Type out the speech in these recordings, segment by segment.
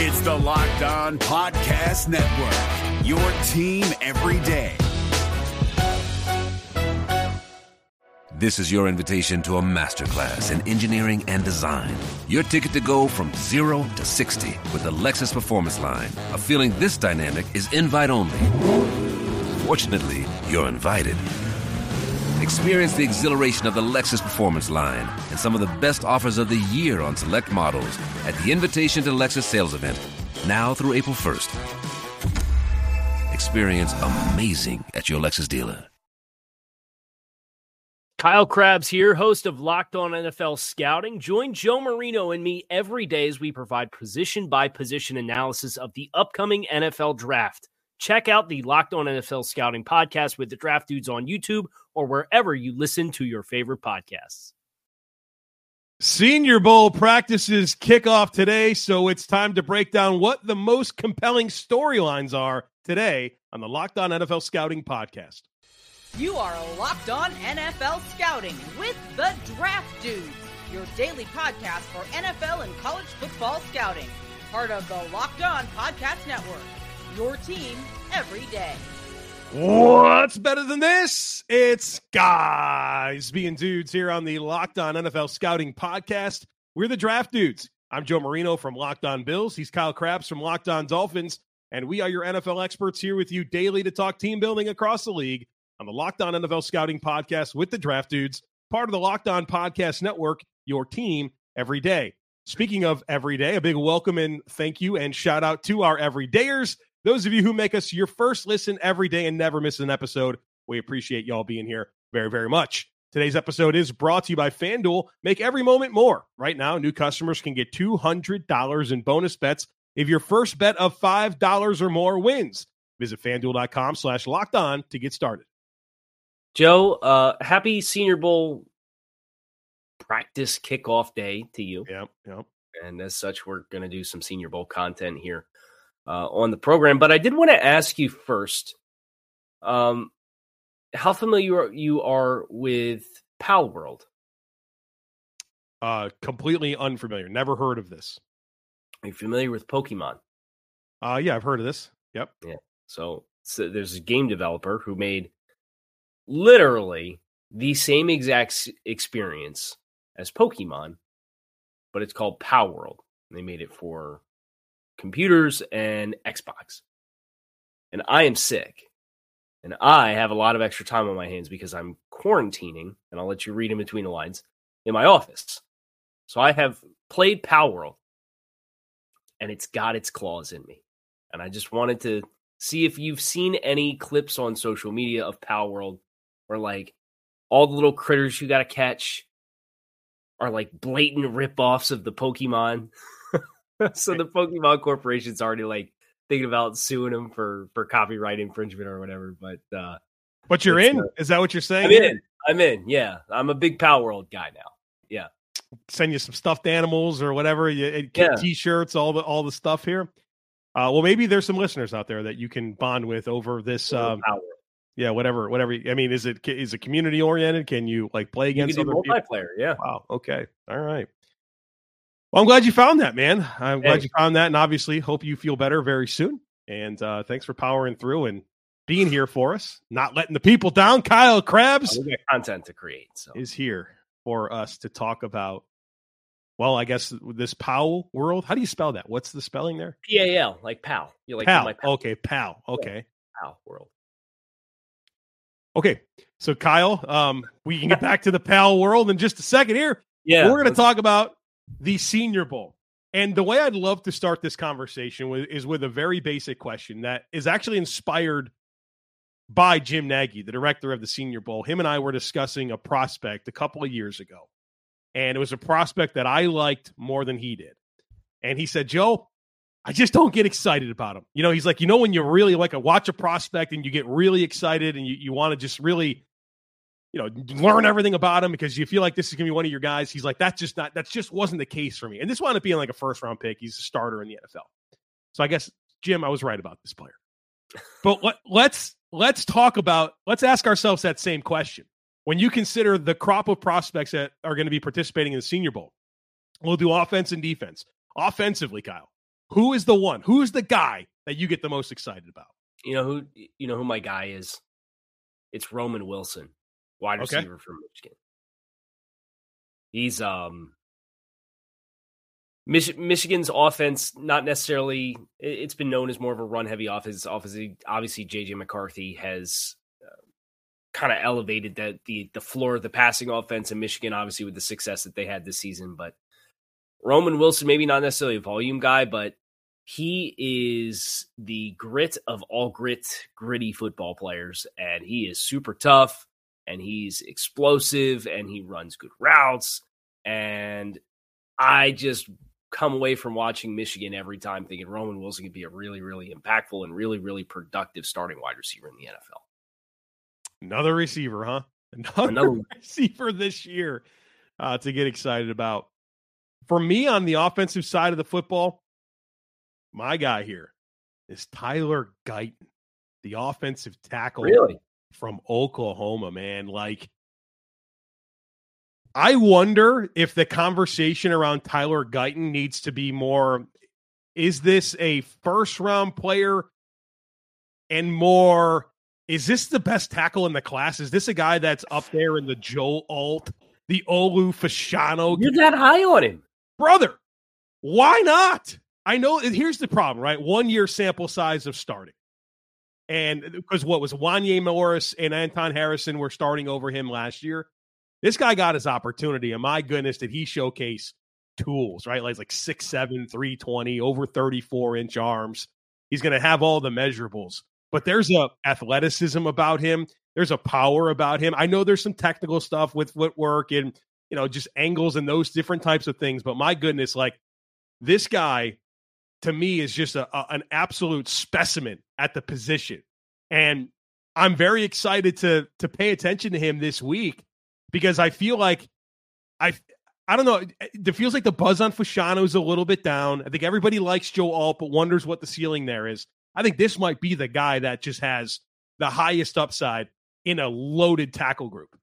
It's the Locked On Podcast Network, your team every day. This is your invitation to a masterclass in engineering and design. Your ticket to go from zero to 60 with the Lexus Performance Line. A feeling this dynamic is invite only. Fortunately, you're invited. Experience the exhilaration of the Lexus Performance Line and some of the best offers of the year on select models at the Invitation to Lexus sales event, now through April 1st. Experience amazing at your Lexus dealer. Kyle Crabbs here, host of Locked On NFL Scouting. Join Joe Marino and me every day as we provide position by position analysis of the upcoming NFL draft. Check out the Locked On NFL Scouting podcast with the draft dudes on YouTube or wherever you listen to your favorite podcasts. Senior Bowl practices kick off today, so it's time to break down what the most compelling storylines are today on the Locked On NFL Scouting podcast. You are locked on NFL scouting with the Draft Dudes, your daily podcast for NFL and college football scouting. Part of the Locked On Podcast Network. Your team every day. What's better than this? It's guys being dudes here on the Locked On NFL Scouting podcast. We're the Draft Dudes. I'm Joe Marino from Locked On Bills. He's Kyle Crabbs from Locked On Dolphins. And we are your NFL experts here with you daily to talk team building across the league on the Locked On NFL Scouting Podcast with the Draft Dudes, part of the Locked On Podcast Network, your team every day. Speaking of every day, a big welcome and thank you and shout out to our everydayers. Those of you who make us your first listen every day and never miss an episode, we appreciate y'all being here very, very much. Today's episode is brought to you by FanDuel. Make every moment more. Right now, new customers can get $200 in bonus bets if your first bet of $5 or more wins. Visit fanduel.com slash locked on to get started. Joe, uh, happy Senior Bowl practice kickoff day to you. Yep, yep. And as such, we're going to do some Senior Bowl content here uh, on the program. But I did want to ask you first um, how familiar you are with Pal World? Uh, completely unfamiliar. Never heard of this. Are you familiar with Pokemon? Uh, yeah, I've heard of this. Yep. Yeah. So, so there's a game developer who made literally the same exact experience as Pokemon, but it's called Pal World. They made it for computers and Xbox. And I am sick. And I have a lot of extra time on my hands because I'm quarantining, and I'll let you read in between the lines in my office. So I have played Pal World, and it's got its claws in me. And I just wanted to see if you've seen any clips on social media of Pal World where like all the little critters you got to catch are like blatant rip-offs of the Pokemon. so the Pokemon Corporation's already like thinking about suing them for for copyright infringement or whatever. But uh But you're in? Uh, Is that what you're saying? I'm in. I'm in. Yeah. I'm a big Pal World guy now. Yeah. Send you some stuffed animals or whatever, you, yeah. t-shirts, all the all the stuff here. Uh, well, maybe there's some listeners out there that you can bond with over this um, yeah, whatever, whatever. I mean, is it is it community oriented? Can you like play against you can other multiplayer? People? Yeah. Wow. Okay. All right. Well, I'm glad you found that, man. I'm hey. glad you found that, and obviously, hope you feel better very soon. And uh, thanks for powering through and being here for us, not letting the people down. Kyle oh, got content to create, so is here for us to talk about. Well, I guess this Powell world. How do you spell that? What's the spelling there? P A L, like pal. You like pal. pal. Okay, pal. Okay, pal world. Okay, so Kyle, um, we can get back to the PAL world in just a second here. Yeah, we're going to talk about the Senior Bowl. And the way I'd love to start this conversation with, is with a very basic question that is actually inspired by Jim Nagy, the director of the Senior Bowl. Him and I were discussing a prospect a couple of years ago, and it was a prospect that I liked more than he did. And he said, Joe, I just don't get excited about him. You know, he's like, you know, when you really like a watch a prospect and you get really excited and you, you want to just really, you know, learn everything about him because you feel like this is gonna be one of your guys. He's like, that's just not that just wasn't the case for me. And this wound up being like a first round pick. He's a starter in the NFL. So I guess Jim, I was right about this player. But let, let's let's talk about let's ask ourselves that same question. When you consider the crop of prospects that are going to be participating in the Senior Bowl, we'll do offense and defense. Offensively, Kyle, Who is the one? Who is the guy that you get the most excited about? You know who you know who my guy is? It's Roman Wilson, wide Okay. receiver from Michigan. He's um Mich- Michigan's offense, not necessarily. it- It's been known as more of a run-heavy offense. Obviously, obviously, JJ McCarthy has uh, kind of elevated the, the the floor of the passing offense in Michigan. Obviously, with the success that they had this season, but Roman Wilson, maybe not necessarily a volume guy, but he is the grit of all grit, gritty football players, and he is super tough, and he's explosive, and he runs good routes, and I just come away from watching Michigan every time thinking Roman Wilson could be a really, really impactful and really, really productive starting wide receiver in the NFL. Another receiver, huh? Another, Another receiver this year uh, to get excited about. For me, on the offensive side of the football, my guy here is Tyler Guyton, the offensive tackle Really? From Oklahoma, man. Like, I wonder if the conversation around Tyler Guyton needs to be more is this a first round player and more is this the best tackle in the class? Is this a guy that's up there in the Joe Alt, the Olu Fashanu You're that high on him. brother? Why not? I know here's the problem, right? One year sample size of starting. And uh, because what was Wanye Morris and Anton Harrison were starting over him last year. This guy got his opportunity, and my goodness, did he showcase tools, right? Like, like 6'7, 320, over 34 inch arms. He's going to have all the measurables, but there's a athleticism about him. There's a power about him. I know there's some technical stuff with footwork and, you know, just angles and those different types of things. But my goodness, like this guy to me is just a, a- an absolute specimen at the position. And I'm very excited to to pay attention to him this week because I feel like I I don't know. It feels like the buzz on Fashanu is a little bit down. I think everybody likes Joe Alt, but wonders what the ceiling there is. I think this might be the guy that just has the highest upside in a loaded tackle group.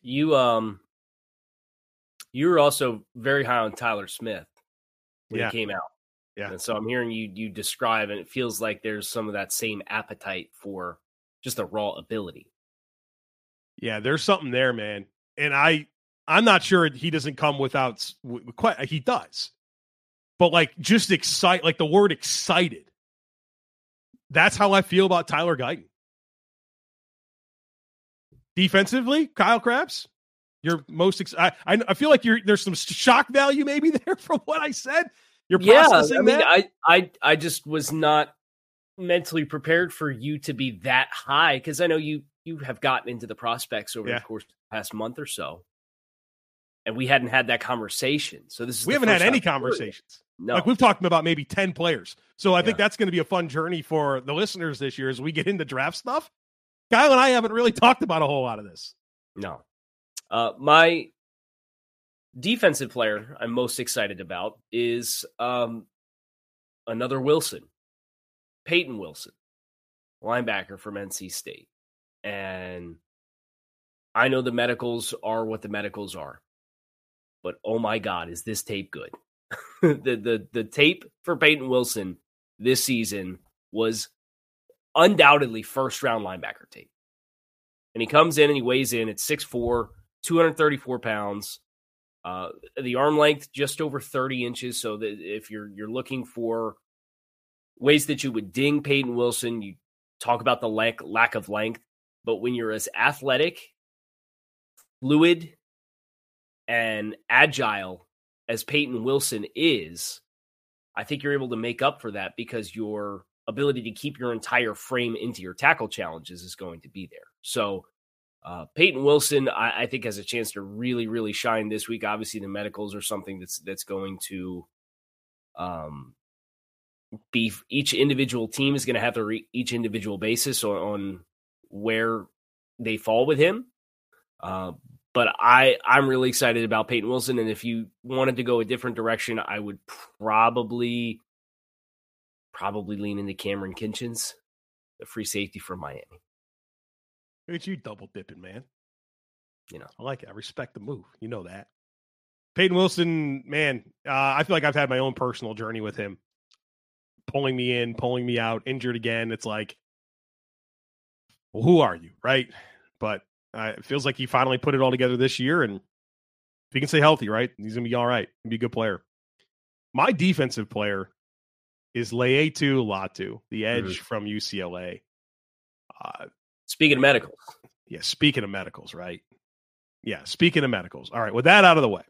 You um you were also very high on Tyler Smith when Yeah. he came out. Yeah. And so I'm hearing you you describe and it feels like there's some of that same appetite for just the raw ability. Yeah, there's something there, man. And I I'm not sure he doesn't come without s- w- w- quite he does. But like just excite like the word excited. That's how I feel about Tyler Guyton. Defensively, Kyle Crabbs, you're most ex- I, I I feel like you're there's some shock value maybe there from what I said. You're Yeah, I mean that. I I I just was not mentally prepared for you to be that high because I know you you have gotten into the prospects over Yeah. the course of the past month or so. And we hadn't had that conversation. So this is we haven't had any I've heard it. conversations. No. Like we've talked about maybe 10 players. So I think that's going to be a fun journey for the listeners this year as we get into draft stuff. Kyle and I haven't really talked about a whole lot of this. No. Uh, my defensive player I'm most excited about is um, another Wilson, Payton Wilson, linebacker from NC State. And I know the medicals are what the medicals are, but oh my God, is this tape good? the, the, the tape for Payton Wilson this season was undoubtedly first round linebacker tape. And he comes in and he weighs in at 6'4, 234 pounds. Uh, the arm length just over 30 inches. So that if you're you're looking for ways that you would ding Payton Wilson, you talk about the lack lack of length. But when you're as athletic, fluid, and agile as Payton Wilson is, I think you're able to make up for that because your ability to keep your entire frame into your tackle challenges is going to be there. So uh, Payton Wilson, I, I think, has a chance to really, really shine this week. Obviously, the medicals are something that's that's going to um, be each individual team is going to have to re- each individual basis on, on where they fall with him. Uh, but I I'm really excited about Payton Wilson, and if you wanted to go a different direction, I would probably probably lean into Kamren Kinchens, the free safety from Miami. Look at you double dipping, man. You know. I like it. I respect the move. You know that. Payton Wilson, man, uh, I feel like I've had my own personal journey with him. pulling me in, pulling me out, injured again. It's like, well, who are you, right? But uh, it feels like he finally put it all together this year, and if he can stay healthy, right, he's gonna be all right. Be a good player. My defensive player is Laiatu Latu, the edge mm-hmm. from UCLA. Uh, speaking of medicals, yeah. Speaking of medicals, right? Yeah. Speaking of medicals, all right. With that out of the way,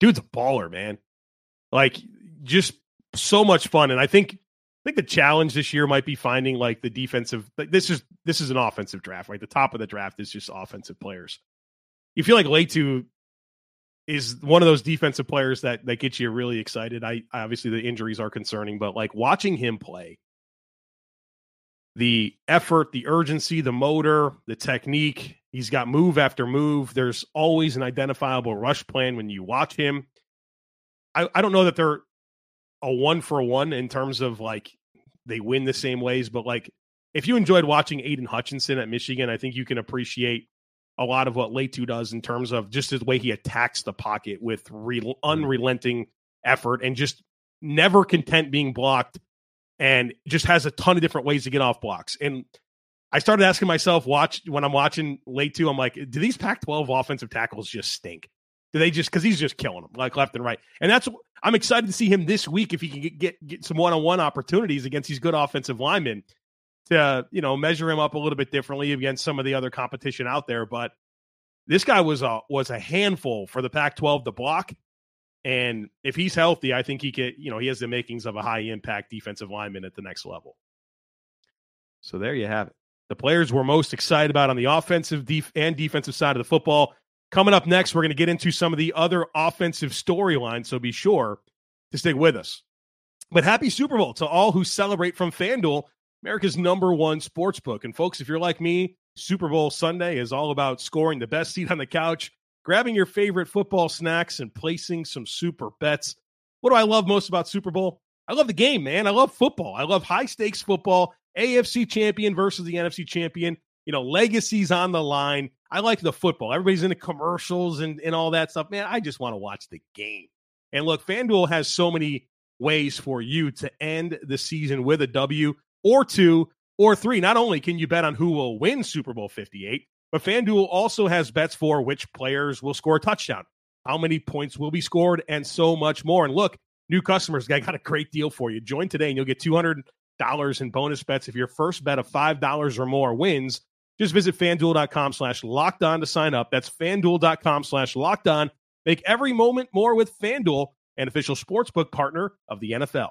dude's a baller, man. Like just so much fun, and I think I think the challenge this year might be finding like the defensive. Like, this is this is an offensive draft, right? The top of the draft is just offensive players. You feel like Laiatu is one of those defensive players that that gets you really excited. I obviously the injuries are concerning, but like watching him play, the effort, the urgency, the motor, the technique, he's got move after move. There's always an identifiable rush plan when you watch him. I, I don't know that they're a one for one in terms of like they win the same ways, but like if you enjoyed watching Aidan Hutchinson at Michigan, I think you can appreciate a lot of what Laiatu does in terms of just the way he attacks the pocket with re- unrelenting effort and just never content being blocked and just has a ton of different ways to get off blocks. And I started asking myself, watch when I'm watching Laiatu, I'm like, do these Pac 12 offensive tackles just stink? Do they just because he's just killing them like left and right? And that's I'm excited to see him this week if he can get get, get some one on one opportunities against these good offensive linemen to you know measure him up a little bit differently against some of the other competition out there. But this guy was a was a handful for the Pac-12 to block, and if he's healthy, I think he could. You know, he has the makings of a high impact defensive lineman at the next level. So there you have it. The players we're most excited about on the offensive def- and defensive side of the football. Coming up next, we're going to get into some of the other offensive storylines. So be sure to stick with us. But happy Super Bowl to all who celebrate from FanDuel America's number one sports book. And folks, if you're like me, Super Bowl Sunday is all about scoring the best seat on the couch, grabbing your favorite football snacks, and placing some super bets. What do I love most about Super Bowl? I love the game, man. I love football. I love high stakes football, AFC champion versus the NFC champion. You know, legacies on the line. I like the football. Everybody's in the commercials and, and all that stuff. Man, I just want to watch the game. And look, FanDuel has so many ways for you to end the season with a W or two or three. Not only can you bet on who will win Super Bowl 58, but FanDuel also has bets for which players will score a touchdown, how many points will be scored, and so much more. And look, new customers, I got a great deal for you. Join today and you'll get $200 in bonus bets if your first bet of $5 or more wins. Just visit fanduel.com slash locked on to sign up. That's fanduel.com slash locked on. Make every moment more with FanDuel, an official sportsbook partner of the NFL.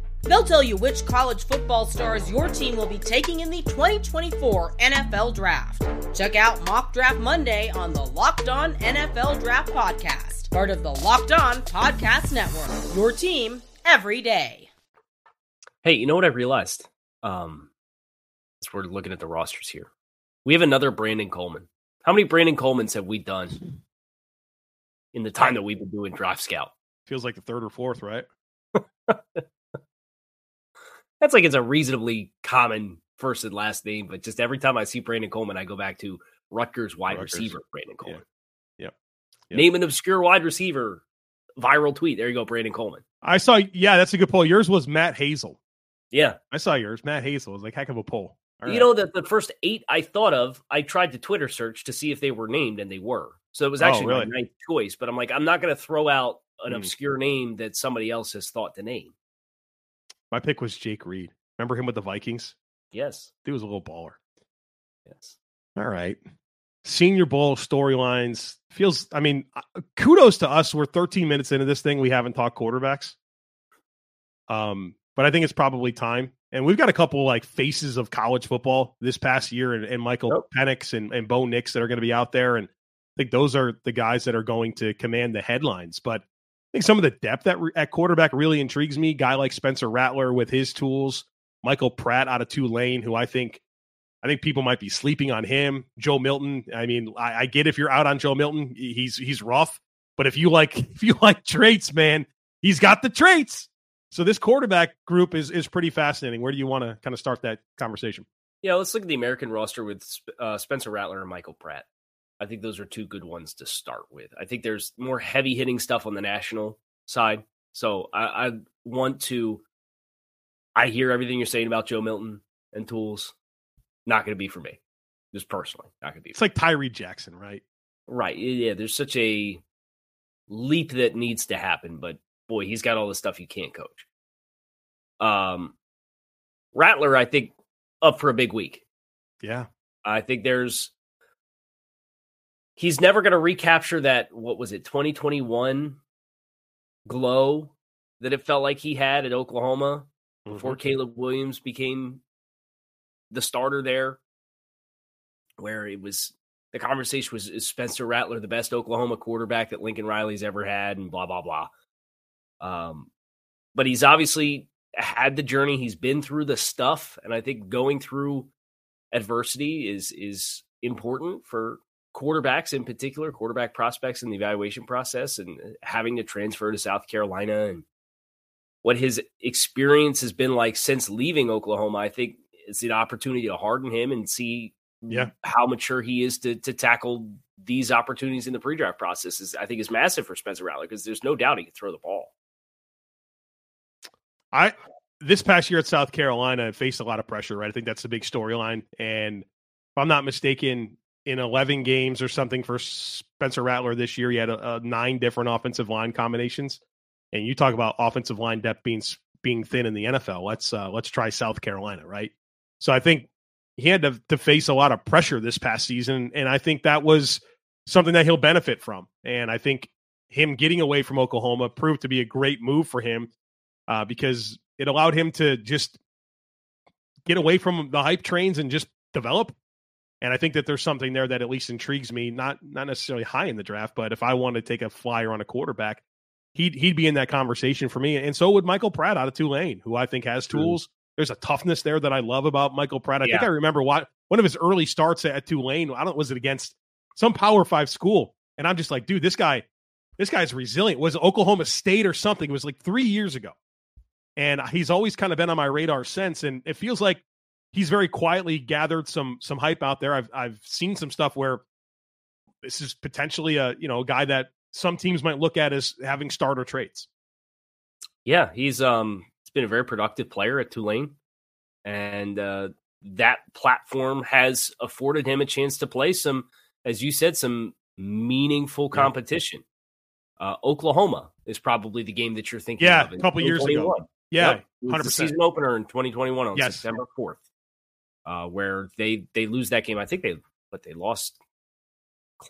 They'll tell you which college football stars your team will be taking in the 2024 NFL Draft. Check out Mock Draft Monday on the Locked On NFL Draft Podcast, part of the Locked On Podcast Network. Your team every day. Hey, you know what I realized? Um, as we're looking at the rosters here, we have another Brandon Coleman. How many Brandon Colemans have we done in the time that we've been doing Draft Scout? Feels like the third or fourth, right? that's like it's a reasonably common first and last name, but just every time I see Brandon Coleman, I go back to Rutgers wide Rutgers. receiver Brandon Coleman. Yeah. Yep. yep. Name an obscure wide receiver. Viral tweet. There you go, Brandon Coleman. I saw. Yeah, that's a good poll. Yours was Matt Hazel. Yeah, I saw yours. Matt Hazel was like heck of a poll. All you right. know that the first eight I thought of, I tried to Twitter search to see if they were named, and they were. So it was oh, actually oh, really? my ninth choice. But I'm like, I'm not going to throw out an mm. obscure name that somebody else has thought to name. My pick was Jake Reed. Remember him with the Vikings? Yes. He was a little baller. Yes. All right. Senior Bowl storylines feels, I mean, uh, kudos to us. We're 13 minutes into this thing. We haven't talked quarterbacks. Um, but I think it's probably time. And we've got a couple like faces of college football this past year and, and Michael yep. Penix and, and Bo Nix that are going to be out there. And I think those are the guys that are going to command the headlines. But I think some of the depth at, at quarterback really intrigues me. Guy like Spencer Rattler with his tools. Michael Pratt out of Tulane, who I think I think people might be sleeping on him. Joe Milton. I mean, I, I, get if you're out on Joe Milton, he's he's rough, But if you like if you like traits, man, he's got the traits. So this quarterback group is is pretty fascinating. Where do you want to kind of start that conversation? Yeah, let's look at the American roster with uh, Spencer Rattler and Michael Pratt. I think those are two good ones to start with. I think there's more heavy hitting stuff on the national side. So I, I want to. I hear everything you're saying about Joe Milton and tools. Not going to be for me, just personally. Not going to be. It's like Tyree Jackson, right? Right. Yeah. There's such a leap that needs to happen, but boy, he's got all the stuff you can't coach. Um, Rattler, I think, up for a big week. Yeah. I think there's he's never going to recapture that what was it 2021 glow that it felt like he had at Oklahoma mm-hmm. before Caleb Williams became the starter there where it was the conversation was is Spencer Rattler the best Oklahoma quarterback that Lincoln Riley's ever had and blah blah blah um but he's obviously had the journey he's been through the stuff and I think going through adversity is is important for quarterbacks in particular, quarterback prospects in the evaluation process, and having to transfer to South Carolina and what his experience has been like since leaving Oklahoma, I think it's an opportunity to harden him and see yeah. how mature he is to to tackle these opportunities in the pre-draft process. Is I think is massive for Spencer Rattler because there's no doubt he can throw the ball. I this past year at South Carolina faced a lot of pressure, right? I think that's the big storyline. And if I'm not mistaken, in 11 games or something for Spencer Rattler this year. He had a, a nine different offensive line combinations, and you talk about offensive line depth being being thin in the NFL. Let's uh, let's try South Carolina, right? So I think he had to, to face a lot of pressure this past season, and I think that was something that he'll benefit from. And I think him getting away from Oklahoma proved to be a great move for him uh, because it allowed him to just get away from the hype trains and just develop and I think that there's something there that at least intrigues me, not not necessarily high in the draft, but if I want to take a flyer on a quarterback, he'd he'd be in that conversation for me. And so would Michael Pratt out of Tulane, who I think has hmm. tools. There's a toughness there that I love about Michael Pratt. I yeah. think I remember what one of his early starts at Tulane. I don't was it against some Power Five school, and I'm just like, dude, this guy, this guy's resilient. Was Oklahoma State or something? It was like three years ago, and he's always kind of been on my radar since. And it feels like he's very quietly gathered some some hype out there. I've I've seen some stuff where this is potentially a you know a guy that some teams might look at as having starter traits. Yeah, he's um he's been a very productive player at Tulane, and uh, that platform has afforded him a chance to play some, as you said, some meaningful competition. Uh, Oklahoma is probably the game that you're thinking. Yeah, a couple years ago. Yeah, hundred percent. Season opener in 2021 on yes. September 4th uh, where they they lose that game. I think they but they lost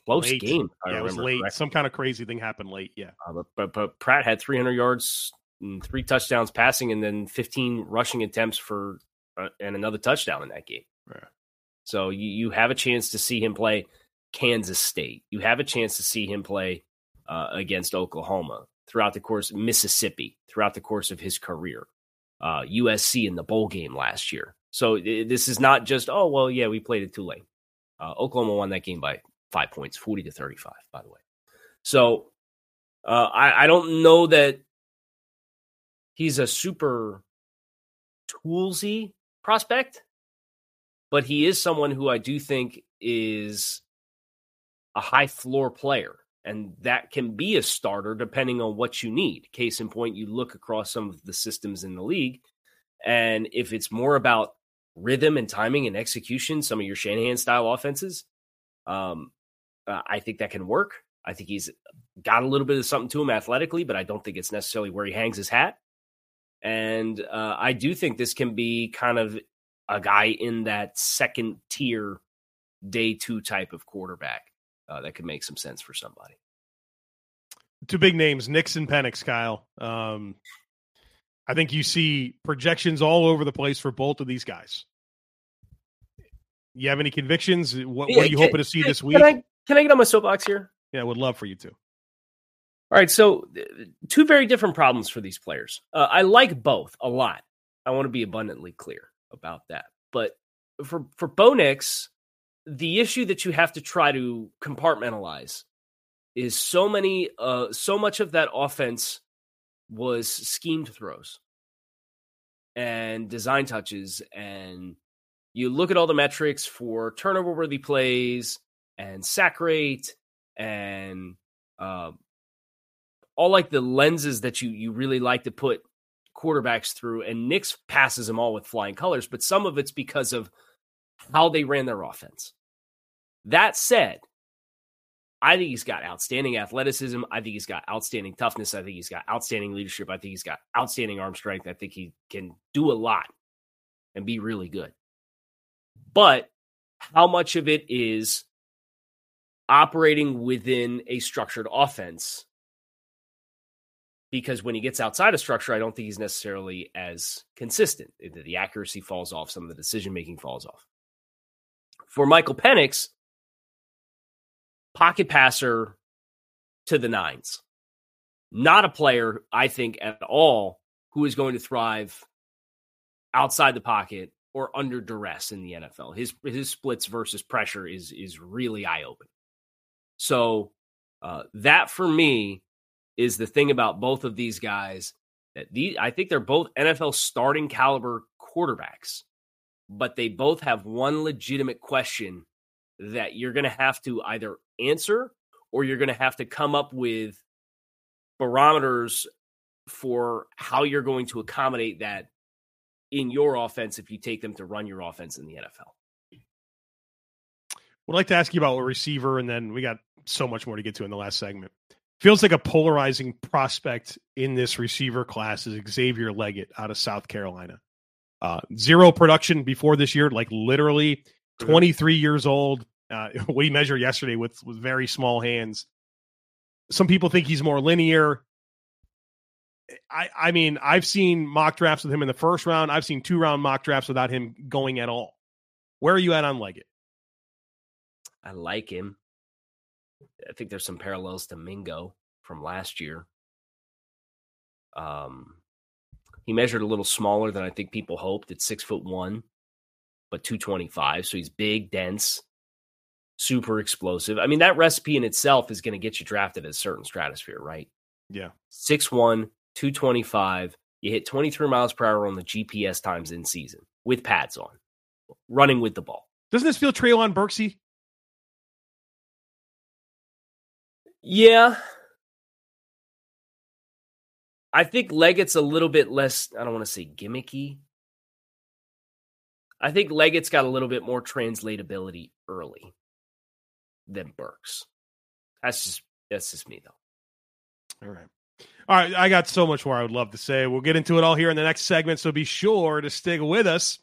close late. game. yeah, it was late. Correctly. Some kind of crazy thing happened late. Yeah, uh, but, but, but Pratt had 300 yards, and three touchdowns passing, and then 15 rushing attempts for uh, and another touchdown in that game. Yeah. So you you have a chance to see him play Kansas State. You have a chance to see him play uh, against Oklahoma throughout the course Mississippi throughout the course of his career. USC uh, in the bowl game last year. So this is not just oh well yeah we played it too late. Uh, Oklahoma won that game by five points, forty to thirty five. By the way, so uh, I, I don't know that he's a super toolsy prospect, but he is someone who I do think is a high floor player. And that can be a starter depending on what you need. Case in point, you look across some of the systems in the league, and if it's more about rhythm and timing and execution, some of your Shanahan style offenses, um, uh, I think that can work. I think he's got a little bit of something to him athletically, but I don't think it's necessarily where he hangs his hat. And uh, I do think this can be kind of a guy in that second tier day two type of quarterback uh, that could make some sense for somebody. Two big names, Nix and Penix, Kyle. Um, I think you see projections all over the place for both of these guys. You have any convictions? What, yeah, what are you can, hoping to see this week? Can I, can I get on my soapbox here? Yeah, I would love for you to. All right, so two very different problems for these players. Uh, I like both a lot. I want to be abundantly clear about that. But for for Bo Nix, the issue that you have to try to compartmentalize is so many uh so much of that offense was schemed throws and design touches and you look at all the metrics for turnover worthy plays and sack rate and uh, all like the lenses that you you really like to put quarterbacks through and Nix passes them all with flying colors but some of it's because of how they ran their offense. That said I think he's got outstanding athleticism. I think he's got outstanding toughness. I think he's got outstanding leadership. I think he's got outstanding arm strength. I think he can do a lot and be really good. But how much of it is operating within a structured offense? Because when he gets outside of structure, I don't think he's necessarily as consistent. The accuracy falls off, some of the decision making falls off. For Michael Penix, pocket passer to the nines. Not a player, I think, at all who is going to thrive outside the pocket or under duress in the NFL. His his splits versus pressure is is really eye opening. So uh, that for me is the thing about both of these guys that these I think they're both NFL starting caliber quarterbacks, but they both have one legitimate question that you're going to have to either answer or you're going to have to come up with barometers for how you're going to accommodate that in your offense if you take them to run your offense in the NFL. Would like to ask you about a receiver, and then we got so much more to get to in the last segment. Feels like a polarizing prospect in this receiver class is Xavier Legette out of South Carolina. Uh, zero production before this year, like literally 23 years old, uh, we measured yesterday with with very small hands. Some people think he's more linear. I I mean I've seen mock drafts with him in the first round. I've seen two round mock drafts without him going at all. Where are you at on Legette? I like him. I think there's some parallels to Mingo from last year. Um, he measured a little smaller than I think people hoped at six foot one, but 225. So he's big, dense super explosive. I mean, that recipe in itself is going to get you drafted at a certain stratosphere, right? Yeah. 6'1, 225. You hit 23 miles per hour on the GPS times in season with pads on, running with the ball. Doesn't this feel Treylon Burksy? Yeah. I think Legette's a little bit less, I don't want to say gimmicky. I think Legette's got a little bit more translatability early than Burks. That's just that's just me though. All right. All right, I got so much more I would love to say. We'll get into it all here in the next segment, so be sure to stick with us.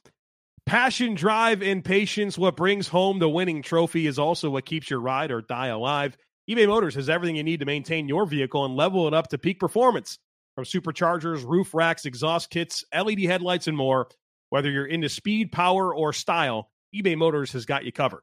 Passion, drive, and patience, what brings home the winning trophy, is also what keeps your ride or die alive. eBay Motors has everything you need to maintain your vehicle and level it up to peak performance. From superchargers, roof racks, exhaust kits, LED headlights, and more. Whether you're into speed, power, or style, eBay Motors has got you covered.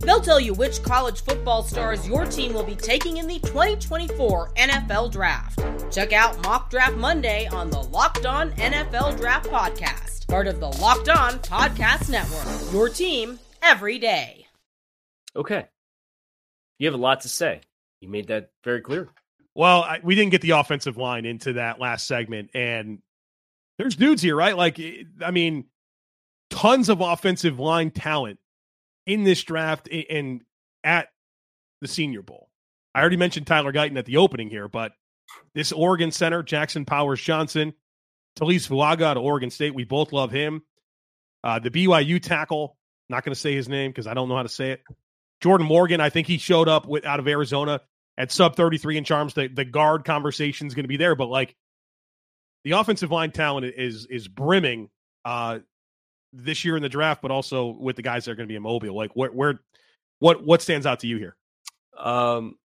They'll tell you which college football stars your team will be taking in the 2024 NFL Draft. Check out Mock Draft Monday on the Locked On NFL Draft Podcast, part of the Locked On Podcast Network. Your team every day. Okay. You have a lot to say. You made that very clear. Well, I, we didn't get the offensive line into that last segment, and there's dudes here, right? Like, I mean, tons of offensive line talent in this draft and at the Senior Bowl. I already mentioned Tyler Guyton at the opening here, but this Oregon center, Jackson Powers Johnson, Taliese Fuaga of Oregon State, we both love him. Uh, the BYU tackle, not going to say his name because I don't know how to say it. Jordan Morgan, I think he showed up with out of Arizona at sub 33 in charms. The the guard conversation is going to be there, but like the offensive line talent is is brimming uh this year in the draft, but also with the guys that are going to be in Mobile. Like where where what what stands out to you here? Um,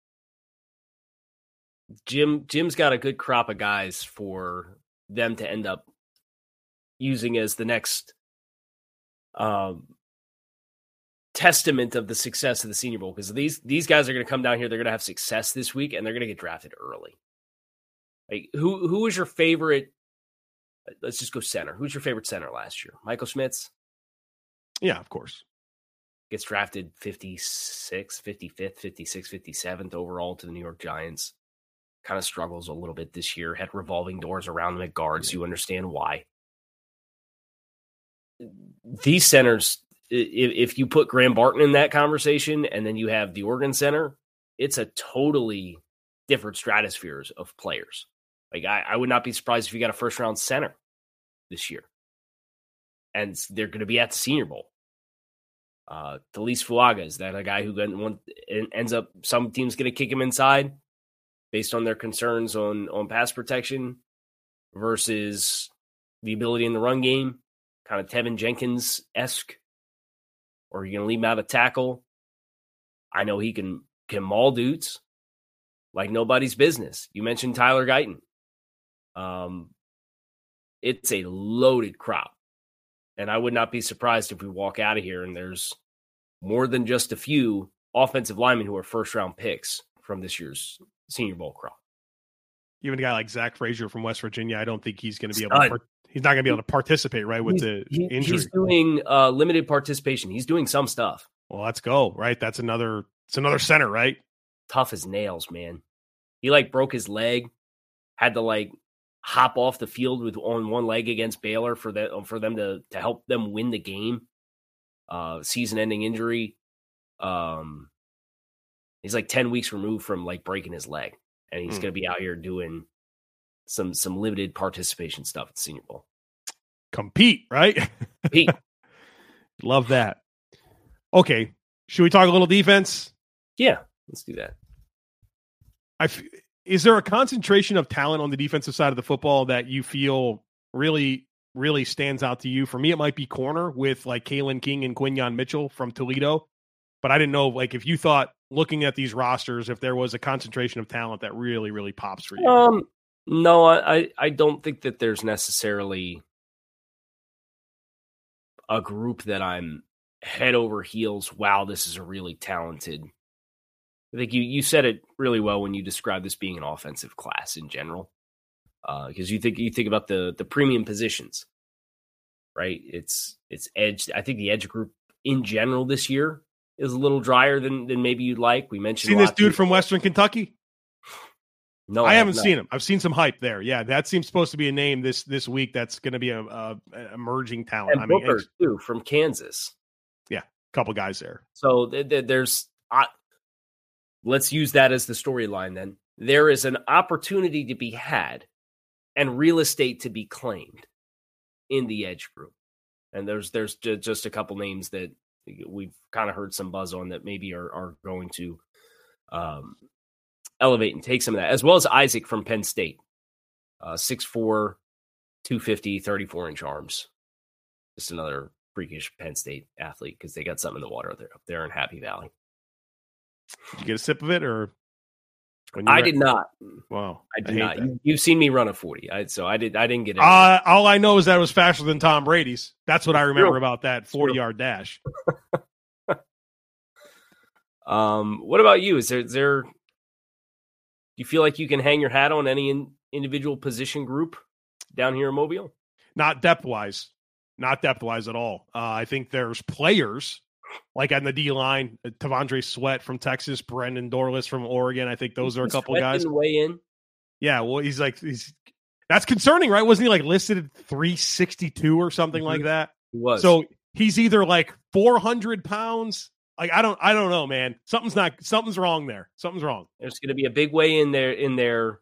Jim Jim's got a good crop of guys for them to end up using as the next um testament of the success of the Senior Bowl because these these guys are going to come down here. They're going to have success this week, and they're going to get drafted early. Like who who is your favorite? Let's just go center. Who's your favorite center last year? Michael Schmitz. Yeah, of course. Gets drafted 56, 55th, 56th, 57th overall to the New York Giants. Kind of struggles a little bit this year. Had revolving doors around them at guards. You understand why. These centers if, if you put Graham Barton in that conversation and then you have the Oregon Center, it's a totally different stratospheres of players. Like I, I would not be surprised if you got a first round center this year. And they're going to be at the Senior Bowl. Uh, Taliese Fuaga is that a guy who ends up some teams going to kick him inside based on their concerns on on pass protection versus the ability in the run game, kind of Teven Jenkins esque or are you going to leave him out of tackle? I know he can can maul dudes like nobody's business. You mentioned Tyler Guyton. Um, it's a loaded crop, and I would not be surprised if we walk out of here and there's more than just a few offensive linemen who are first round picks from this year's Senior Bowl crop. Even a guy like Zach Frazier from West Virginia, I don't think he's going to be able to he's not going to be able to participate, right? With he's, the he, injury, he's doing uh, limited participation. He's doing some stuff. Well, let's go, right? That's another. It's another center, right? Tough as nails, man. He like broke his leg, had to like hop off the field with on one leg against Baylor for that for them to to help them win the game. Uh, season-ending injury. Um, he's like ten weeks removed from like breaking his leg, and he's mm. going to be out here doing some some limited participation stuff at the Senior Bowl. Compete, right? Compete. Love that. Okay, should we talk a little defense? Yeah, let's do that. I f- is there a concentration of talent on the defensive side of the football that you feel really really stands out to you? For me, it might be corner with like Kalen King and Quinyon Mitchell from Toledo. But I didn't know like if you thought looking at these rosters if there was a concentration of talent that really really pops for you. Um, no, I, I don't think that there's necessarily a group that I'm head over heels. Wow, this is a really talented. I think you you said it really well when you described this being an offensive class in general, because uh, you think you think about the the premium positions, right? It's it's edge. I think the edge group in general this year is a little drier than than maybe you'd like. We mentioned seen this dude from Western Kentucky. No, I, I haven't seen him. I've seen some hype there. Yeah, that seems supposed to be a name this this week. That's going to be a, a, a, emerging talent. And I Booker mean, too from Kansas. Yeah, a couple guys there. So th- th- there's. Uh, let's use that as the storyline. Then there is an opportunity to be had, and real estate to be claimed in the edge group. And there's there's just a couple names that we've kind of heard some buzz on that maybe are are going to um, elevate and take some of that, as well as Isaac from Penn State, uh, 6'4, 250, 34 inch arms. Just another freakish Penn State athlete because they got something in the water there, up there in Happy Valley. Did you get a sip of it or? I did not. Wow, I did I not. You, have seen me run a forty, I, so I did. I didn't get it. Uh, all I know is that it was faster than Tom Brady's. That's what I remember about that forty-yard dash. um, what about you? Is there is there Do you feel like you can hang your hat on any in, individual position group down here in Mobile? Not depth wise, not depth wise at all. Uh, I think there's players like on the D line, uh, T'Vondre Sweat from Texas, Brandon Dorlus from Oregon. I think those are a couple guys. Weigh in. Yeah, well, he's like he's that's concerning, right? Wasn't he like listed at 362 or something mm-hmm. like that? He was. So he's either like 400 pounds like I don't I don't know, man. Something's not something's wrong there. Something's wrong. There's going to be a big weigh in there in there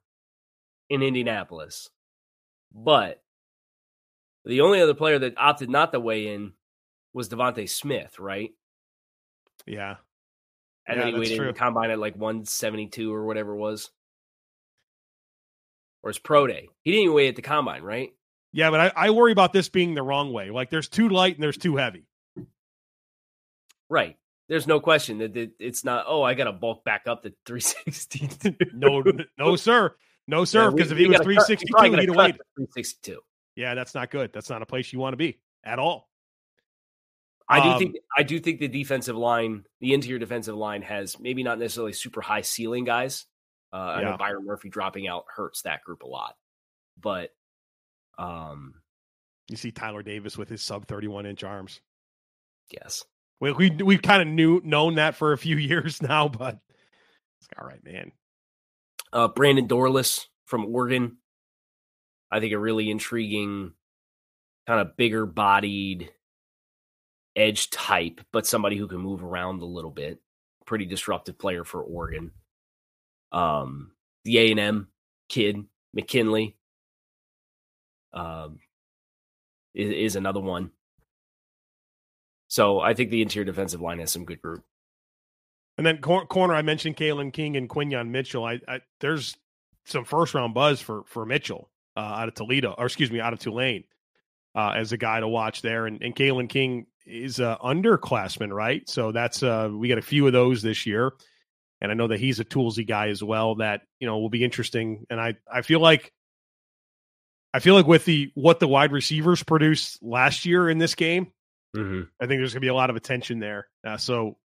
in Indianapolis. But the only other player that opted not to weigh in was DeVonta Smith, right? Yeah. and Yeah, then he in true. the combine at like 172 or whatever it was. Or his pro day. He didn't even weigh at the combine, right? Yeah, but I, I worry about this being the wrong way. Like there's too light and there's too heavy. Right. There's no question that it's not. Oh, I got to bulk back up to 362. No, no, sir. No, sir. Yeah, Because if he was gotta cut- 362, he'd have cut 362. Yeah, that's not good. That's not a place you want to be at all. I do Um, think I do think the defensive line, the interior defensive line, has maybe not necessarily super high ceiling guys. Uh, I know Byron Murphy dropping out hurts that group a lot, but um, You see Tyler Davis with his sub 31 inch arms. yes, We we we've kind of knew known that for a few years now, but it's all right, man. uh, Brandon Dorlus from Oregon, I think a really intriguing, kind of bigger bodied edge type, but somebody who can move around a little bit. Pretty disruptive player for Oregon. Um, the A and M kid McKinnley um, is, is another one. So I think the interior defensive line has some good group. And then cor- corner, I mentioned Kalen King and Quinyon Mitchell. I, I there's some first round buzz for for Mitchell uh, out of Toledo, or excuse me, out of Tulane, uh, as a guy to watch there. And and Kalen King is a underclassman, right? So that's uh, we got a few of those this year, and I know that he's a toolsy guy as well. That you know will be interesting. And I I feel like. I feel like with the what the wide receivers produced last year in this game, Mm-hmm. I think there's going to be a lot of attention there. Uh, so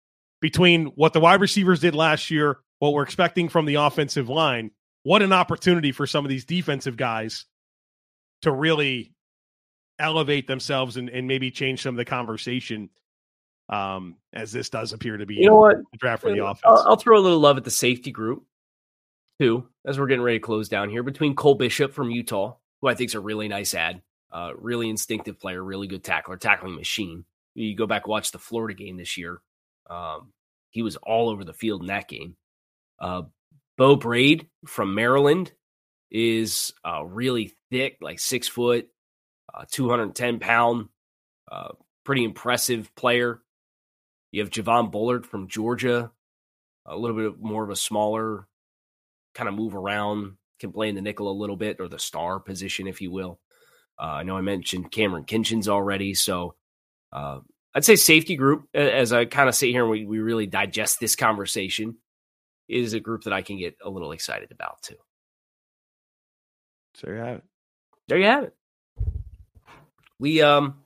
between what the wide receivers did last year, what we're expecting from the offensive line, what an opportunity for some of these defensive guys to really elevate themselves and, and maybe change some of the conversation. Um, as this does appear to be You know what? the draft for the I'll- offense. I'll, throw a little love at the safety group too, as we're getting ready to close down here. Between Cole Bishop from Utah, who I think is a really nice ad, uh, really instinctive player, really good tackler, tackling machine. You go back watch the Florida game this year. Um, he was all over the field in that game. Uh, Beau Brade from Maryland is uh, really thick, like six foot, uh, 210 pound, uh, pretty impressive player. You have Javon Bullard from Georgia, a little bit more of a smaller, kind of move around, can play in the nickel a little bit or the star position, if you will. Uh, I know I mentioned Kamren Kinchens already, so uh, I'd say safety group, as I kind of sit here and we, we really digest this conversation, is a group that I can get a little excited about too. so you have it. There you have it. We um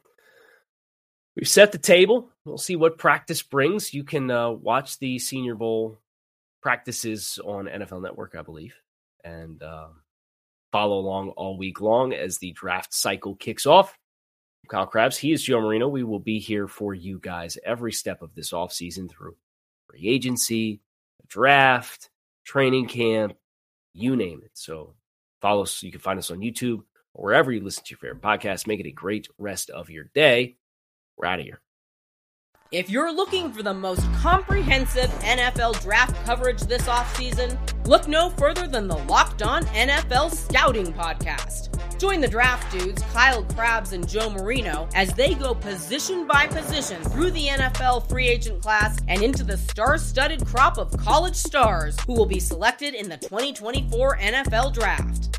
we've set the table. We'll see what practice brings. You can uh, watch the Senior Bowl practices on NFL Network, I believe, and uh, follow along all week long as the draft cycle kicks off. Kyle Crabbs, he is Joe Marino. We will be here for you guys every step of this offseason through free agency, draft, training camp, you name it. So follow us. You can find us on YouTube or wherever you listen to your favorite podcast. Make it a great rest of your day. We're out of here. If you're looking for the most comprehensive NFL draft coverage this offseason, look no further than the Locked On NFL Scouting Podcast. Join the draft dudes, Kyle Crabbs and Joe Marino, as they go position by position through the NFL free agent class and into the star studded crop of college stars who will be selected in the 2024 NFL Draft.